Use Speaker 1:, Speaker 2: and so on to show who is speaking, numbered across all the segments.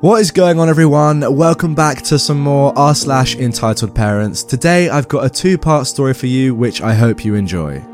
Speaker 1: What is going on, everyone? Welcome back to some more r slash entitled parents. Today, I've got a two-part story for you, which I hope you enjoy.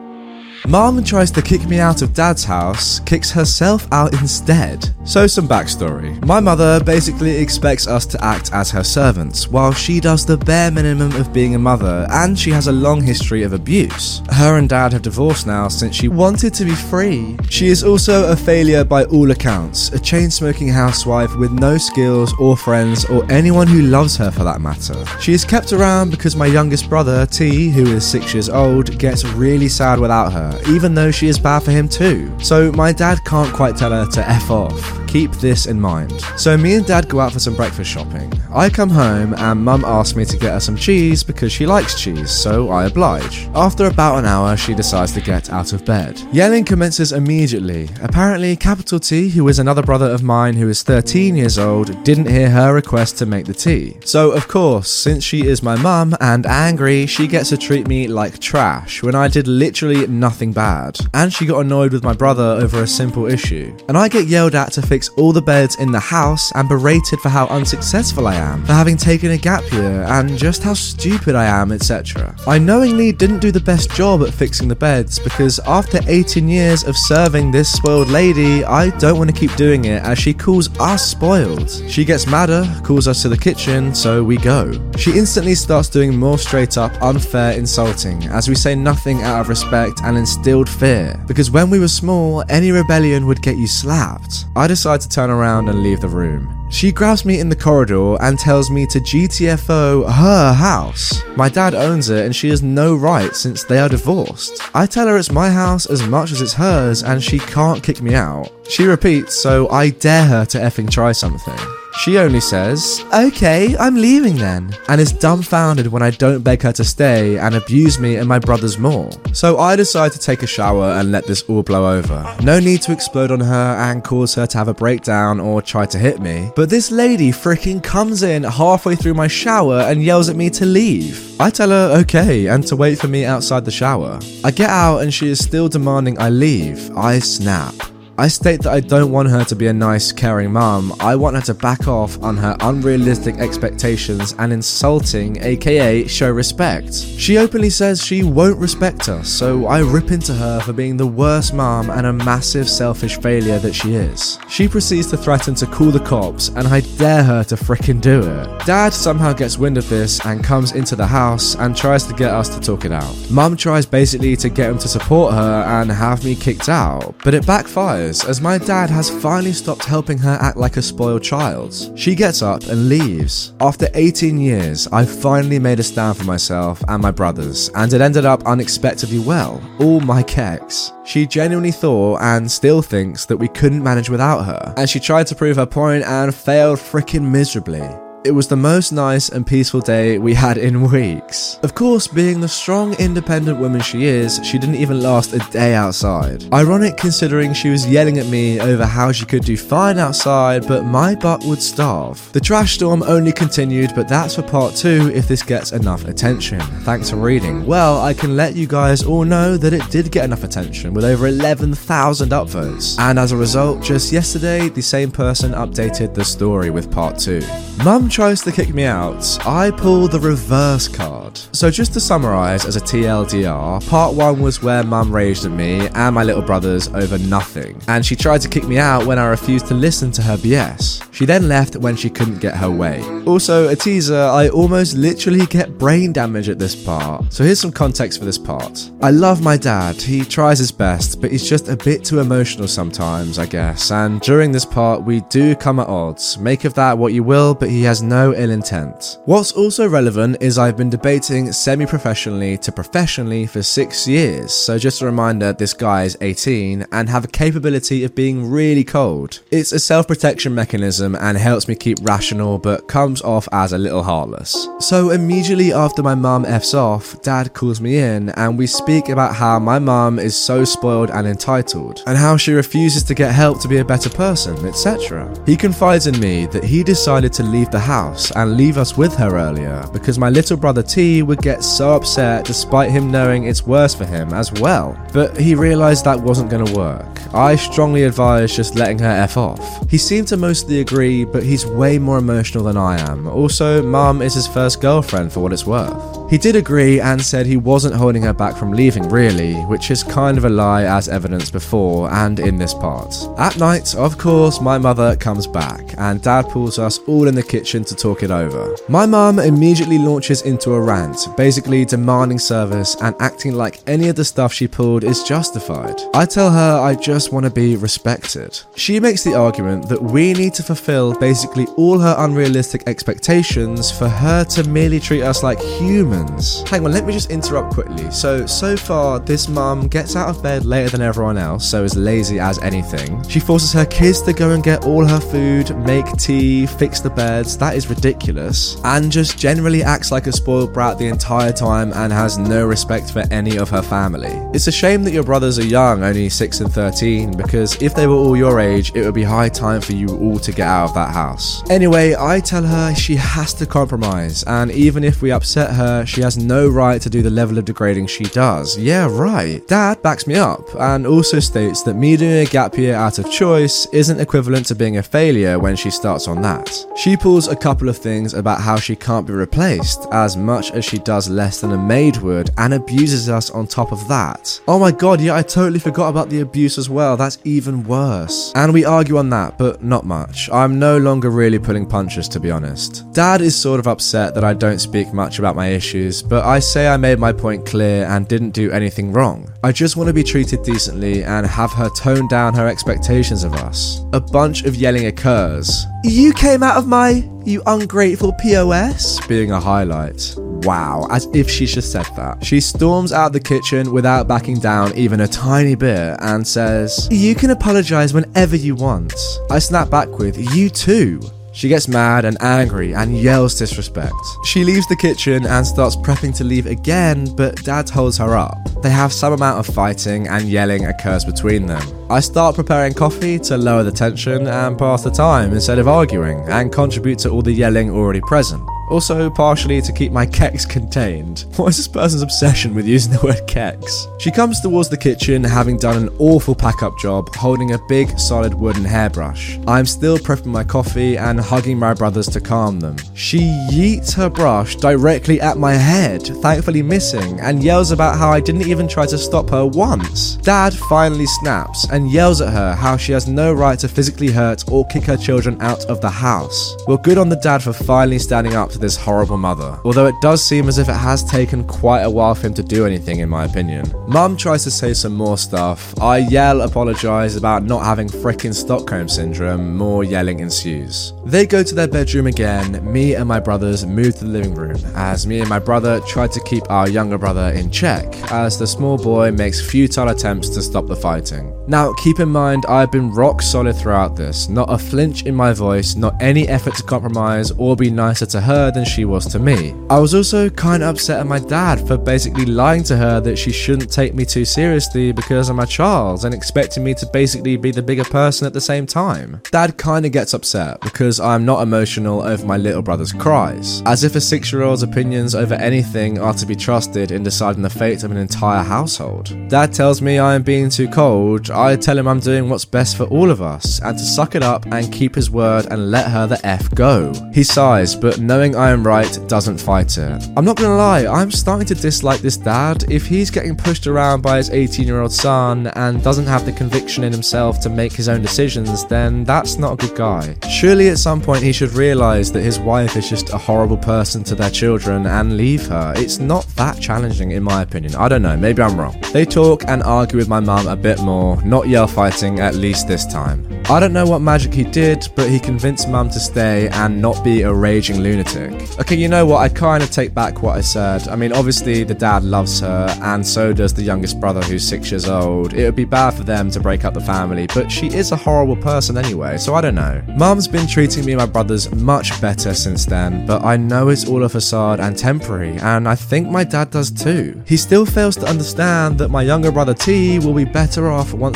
Speaker 1: Mom tries to kick me out of dad's house, kicks herself out instead. So, some backstory. My mother basically expects us to act as her servants, while she does the bare minimum of being a mother, and she has a long history of abuse. Her and dad have divorced now since she wanted to be free. She is also a failure by all accounts, a chain smoking housewife with no skills or friends or anyone who loves her for that matter. She is kept around because my youngest brother, T, who is six years old, gets really sad without her even though she is bad for him too. So my dad can't quite tell her to F off. Keep this in mind. So me and dad go out for some breakfast shopping. I come home and mum asks me to get her some cheese because she likes cheese, so I oblige. After about an hour, she decides to get out of bed. Yelling commences immediately. Apparently, Capital T, who is another brother of mine who is 13 years old, didn't hear her request to make the tea. So, of course, since she is my mum and angry, she gets to treat me like trash when I did literally nothing bad. And she got annoyed with my brother over a simple issue. And I get yelled at to fix all the beds in the house and berated for how unsuccessful I am, for having taken a gap year, and just how stupid I am, etc. I knowingly didn't do the best job at fixing the beds because after 18 years of serving this spoiled lady, I don't want to keep doing it as she calls us spoiled. She gets madder, calls us to the kitchen, so we go. She instantly starts doing more straight up, unfair insulting as we say nothing out of respect and instilled fear. Because when we were small, any rebellion would get you slapped. I decide to turn around and leave the room. She grabs me in the corridor and tells me to GTFO her house. My dad owns it and she has no right since they are divorced. I tell her it's my house as much as it's hers and she can't kick me out. She repeats, so I dare her to effing try something. She only says, Okay, I'm leaving then, and is dumbfounded when I don't beg her to stay and abuse me and my brothers more. So I decide to take a shower and let this all blow over. No need to explode on her and cause her to have a breakdown or try to hit me, but this lady freaking comes in halfway through my shower and yells at me to leave. I tell her okay and to wait for me outside the shower. I get out and she is still demanding I leave. I snap. I state that I don't want her to be a nice, caring mum. I want her to back off on her unrealistic expectations and insulting, aka show respect. She openly says she won't respect us, so I rip into her for being the worst mum and a massive selfish failure that she is. She proceeds to threaten to call the cops, and I dare her to fricking do it. Dad somehow gets wind of this and comes into the house and tries to get us to talk it out. Mum tries basically to get him to support her and have me kicked out, but it backfires as my dad has finally stopped helping her act like a spoiled child. She gets up and leaves. After 18 years, I finally made a stand for myself and my brothers, and it ended up unexpectedly well. All my keks. She genuinely thought and still thinks that we couldn't manage without her, and she tried to prove her point and failed freaking miserably. It was the most nice and peaceful day we had in weeks. Of course, being the strong, independent woman she is, she didn't even last a day outside. Ironic considering she was yelling at me over how she could do fine outside, but my butt would starve. The trash storm only continued, but that's for part two if this gets enough attention. Thanks for reading. Well, I can let you guys all know that it did get enough attention with over 11,000 upvotes. And as a result, just yesterday, the same person updated the story with part two. Mum tries to kick me out, I pull the reverse card. So, just to summarise as a TLDR, part one was where mum raged at me and my little brothers over nothing, and she tried to kick me out when I refused to listen to her BS. She then left when she couldn't get her way. Also, a teaser, I almost literally get brain damage at this part. So, here's some context for this part. I love my dad, he tries his best, but he's just a bit too emotional sometimes, I guess, and during this part, we do come at odds. Make of that what you will, but he has no ill intent. What's also relevant is I've been debating semi professionally to professionally for six years, so just a reminder this guy is 18 and have a capability of being really cold. It's a self protection mechanism and helps me keep rational but comes off as a little heartless. So immediately after my mum F's off, dad calls me in and we speak about how my mum is so spoiled and entitled, and how she refuses to get help to be a better person, etc. He confides in me that he decided to leave the house and leave us with her earlier because my little brother T would get so upset despite him knowing it's worse for him as well. But he realised that wasn't going to work. I strongly advise just letting her F off. He seemed to mostly agree, but he's way more emotional than I am. Also, mum is his first girlfriend for what it's worth. He did agree and said he wasn't holding her back from leaving, really, which is kind of a lie as evidenced before and in this part. At night, of course, my mother comes back and dad pulls us all in the kitchen to talk it over. My mum immediately launches into a rant, basically demanding service and acting like any of the stuff she pulled is justified. I tell her I just want to be respected. She makes the argument that we need to fulfill basically all her unrealistic expectations for her to merely treat us like humans humans. Hang on, let me just interrupt quickly. So, so far, this mum gets out of bed later than everyone else, so is lazy as anything. She forces her kids to go and get all her food, make tea, fix the beds. That is ridiculous. And just generally acts like a spoiled brat the entire time and has no respect for any of her family. It's a shame that your brothers are young, only 6 and 13, because if they were all your age, it would be high time for you all to get out of that house. Anyway, I tell her she has to compromise, and even if we upset her, she has no right to do the level of degrading she does. Yeah, right. Dad backs me up and also states that me doing a gap year out of choice isn't equivalent to being a failure when she starts on that. She pulls a couple of things about how she can't be replaced as much as she does less than a maid would and abuses us on top of that. Oh my god, yeah, I totally forgot about the abuse as well. That's even worse. And we argue on that, but not much. I'm no longer really pulling punches to be honest. Dad is sort of upset that I don't speak much about my issues issues, but I say I made my point clear and didn't do anything wrong. I just want to be treated decently and have her tone down her expectations of us. A bunch of yelling occurs. You came out of my, you ungrateful POS, being a highlight. Wow, as if she just said that. She storms out the kitchen without backing down even a tiny bit and says, You can apologize whenever you want. I snap back with, You too. She gets mad and angry and yells disrespect. She leaves the kitchen and starts prepping to leave again, but Dad holds her up. They have some amount of fighting and yelling occurs between them. I start preparing coffee to lower the tension and pass the time instead of arguing and contribute to all the yelling already present. Also, partially to keep my keks contained. What is this person's obsession with using the word keks? She comes towards the kitchen, having done an awful pack up job, holding a big, solid wooden hairbrush. I'm still prepping my coffee and hugging my brothers to calm them. She yeets her brush directly at my head, thankfully missing, and yells about how I didn't even try to stop her once. Dad finally snaps and yells at her how she has no right to physically hurt or kick her children out of the house. Well, good on the dad for finally standing up to this horrible mother, although it does seem as if it has taken quite a while for him to do anything, in my opinion. Mum tries to say some more stuff. I yell, apologise about not having fricking Stockholm syndrome, more yelling ensues. They go to their bedroom again, me and my brothers move to the living room, as me and my brother try to keep our younger brother in check, as the small boy makes futile attempts to stop the fighting. Now, keep in mind, I've been rock solid throughout this, not a flinch in my voice, not any effort to compromise or be nicer to her than she was to me. I was also kind of upset at my dad for basically lying to her that she shouldn't take me too seriously because I'm a child and expecting me to basically be the bigger person at the same time. Dad kind of gets upset because I'm not emotional over my little brother's cries, as if a six year old's opinions over anything are to be trusted in deciding the fate of an entire household. Dad tells me I am being too cold, I tell him I'm doing what's best for all of us and to suck it up and keep his word and let her the F go. He sighs, but knowing I am right doesn't fight it. I'm not gonna lie, I'm starting to dislike this dad. If he's getting pushed around by his 18 year old son and doesn't have the conviction in himself to make his own decisions, then that's not a good guy. Surely at some point he should realise that his wife is just a horrible person to their children and leave her. It's not that challenging in my opinion. I don't know, maybe I'm wrong. They talk and argue with my mum a bit more, not yell fighting, at least this time. I don't know what magic he did, but he convinced mum to stay and not be a raging lunatic. Okay, you know what? I kind of take back what I said. I mean, obviously, the dad loves her, and so does the youngest brother who's six years old. It would be bad for them to break up the family, but she is a horrible person anyway, so I don't know. Mum's been treating me and my brothers much better since then, but I know it's all a facade and temporary, and I think my dad does too. He still fails to understand that my younger brother T will be better off once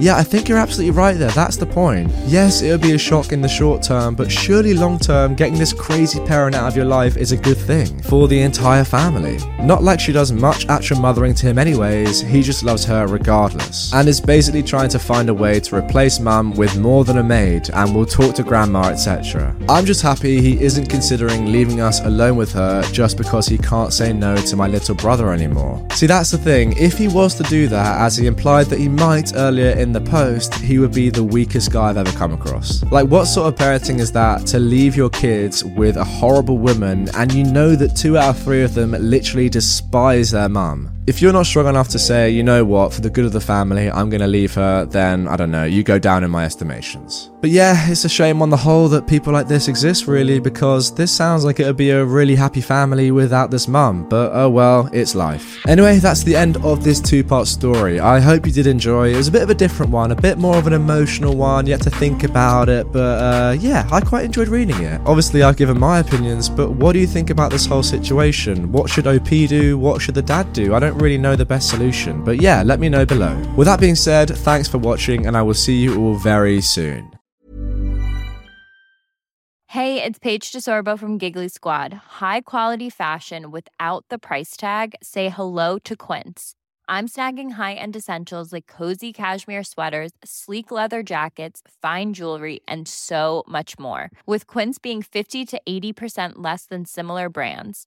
Speaker 1: Yeah, I think you're absolutely right there. That's the point. Yes, it'll be a shock in the short term, but surely long term, getting this crazy parent out of your life is a good thing for the entire family. Not like she does much actual mothering to him, anyways, he just loves her regardless. And is basically trying to find a way to replace mum with more than a maid and will talk to grandma, etc. I'm just happy he isn't considering leaving us alone with her just because he can't say no to my little brother anymore. See, that's the thing. If he was to do that, as he implied that he might earlier in the post, he would be the weakest guy I've ever come across. Like, what sort of parenting is that to leave your kids with a horrible woman and you know that two out of three of them literally despise their mum? If you're not strong enough to say, you know what, for the good of the family, I'm gonna leave her, then I don't know, you go down in my estimations. But yeah, it's a shame on the whole that people like this exist, really, because this sounds like it would be a really happy family without this mum, but oh well, it's life. Anyway, that's the end of this two part story. I hope you did enjoy. It was a bit of a different one, a bit more of an emotional one, you had to think about it, but uh, yeah, I quite enjoyed reading it. Obviously, I've given my opinions, but what do you think about this whole situation? What should OP do? What should the dad do? I don't really know the best solution, but yeah, let me know below. With that being said, thanks for watching, and I will see you all very soon.
Speaker 2: Hey, it's Paige DeSorbo from Giggly Squad. High quality fashion without the price tag. Say hello to Quince. I'm snagging high-end essentials like cozy cashmere sweaters, sleek leather jackets, fine jewelry, and so much more. With Quince being 50 to 80% less than similar brands.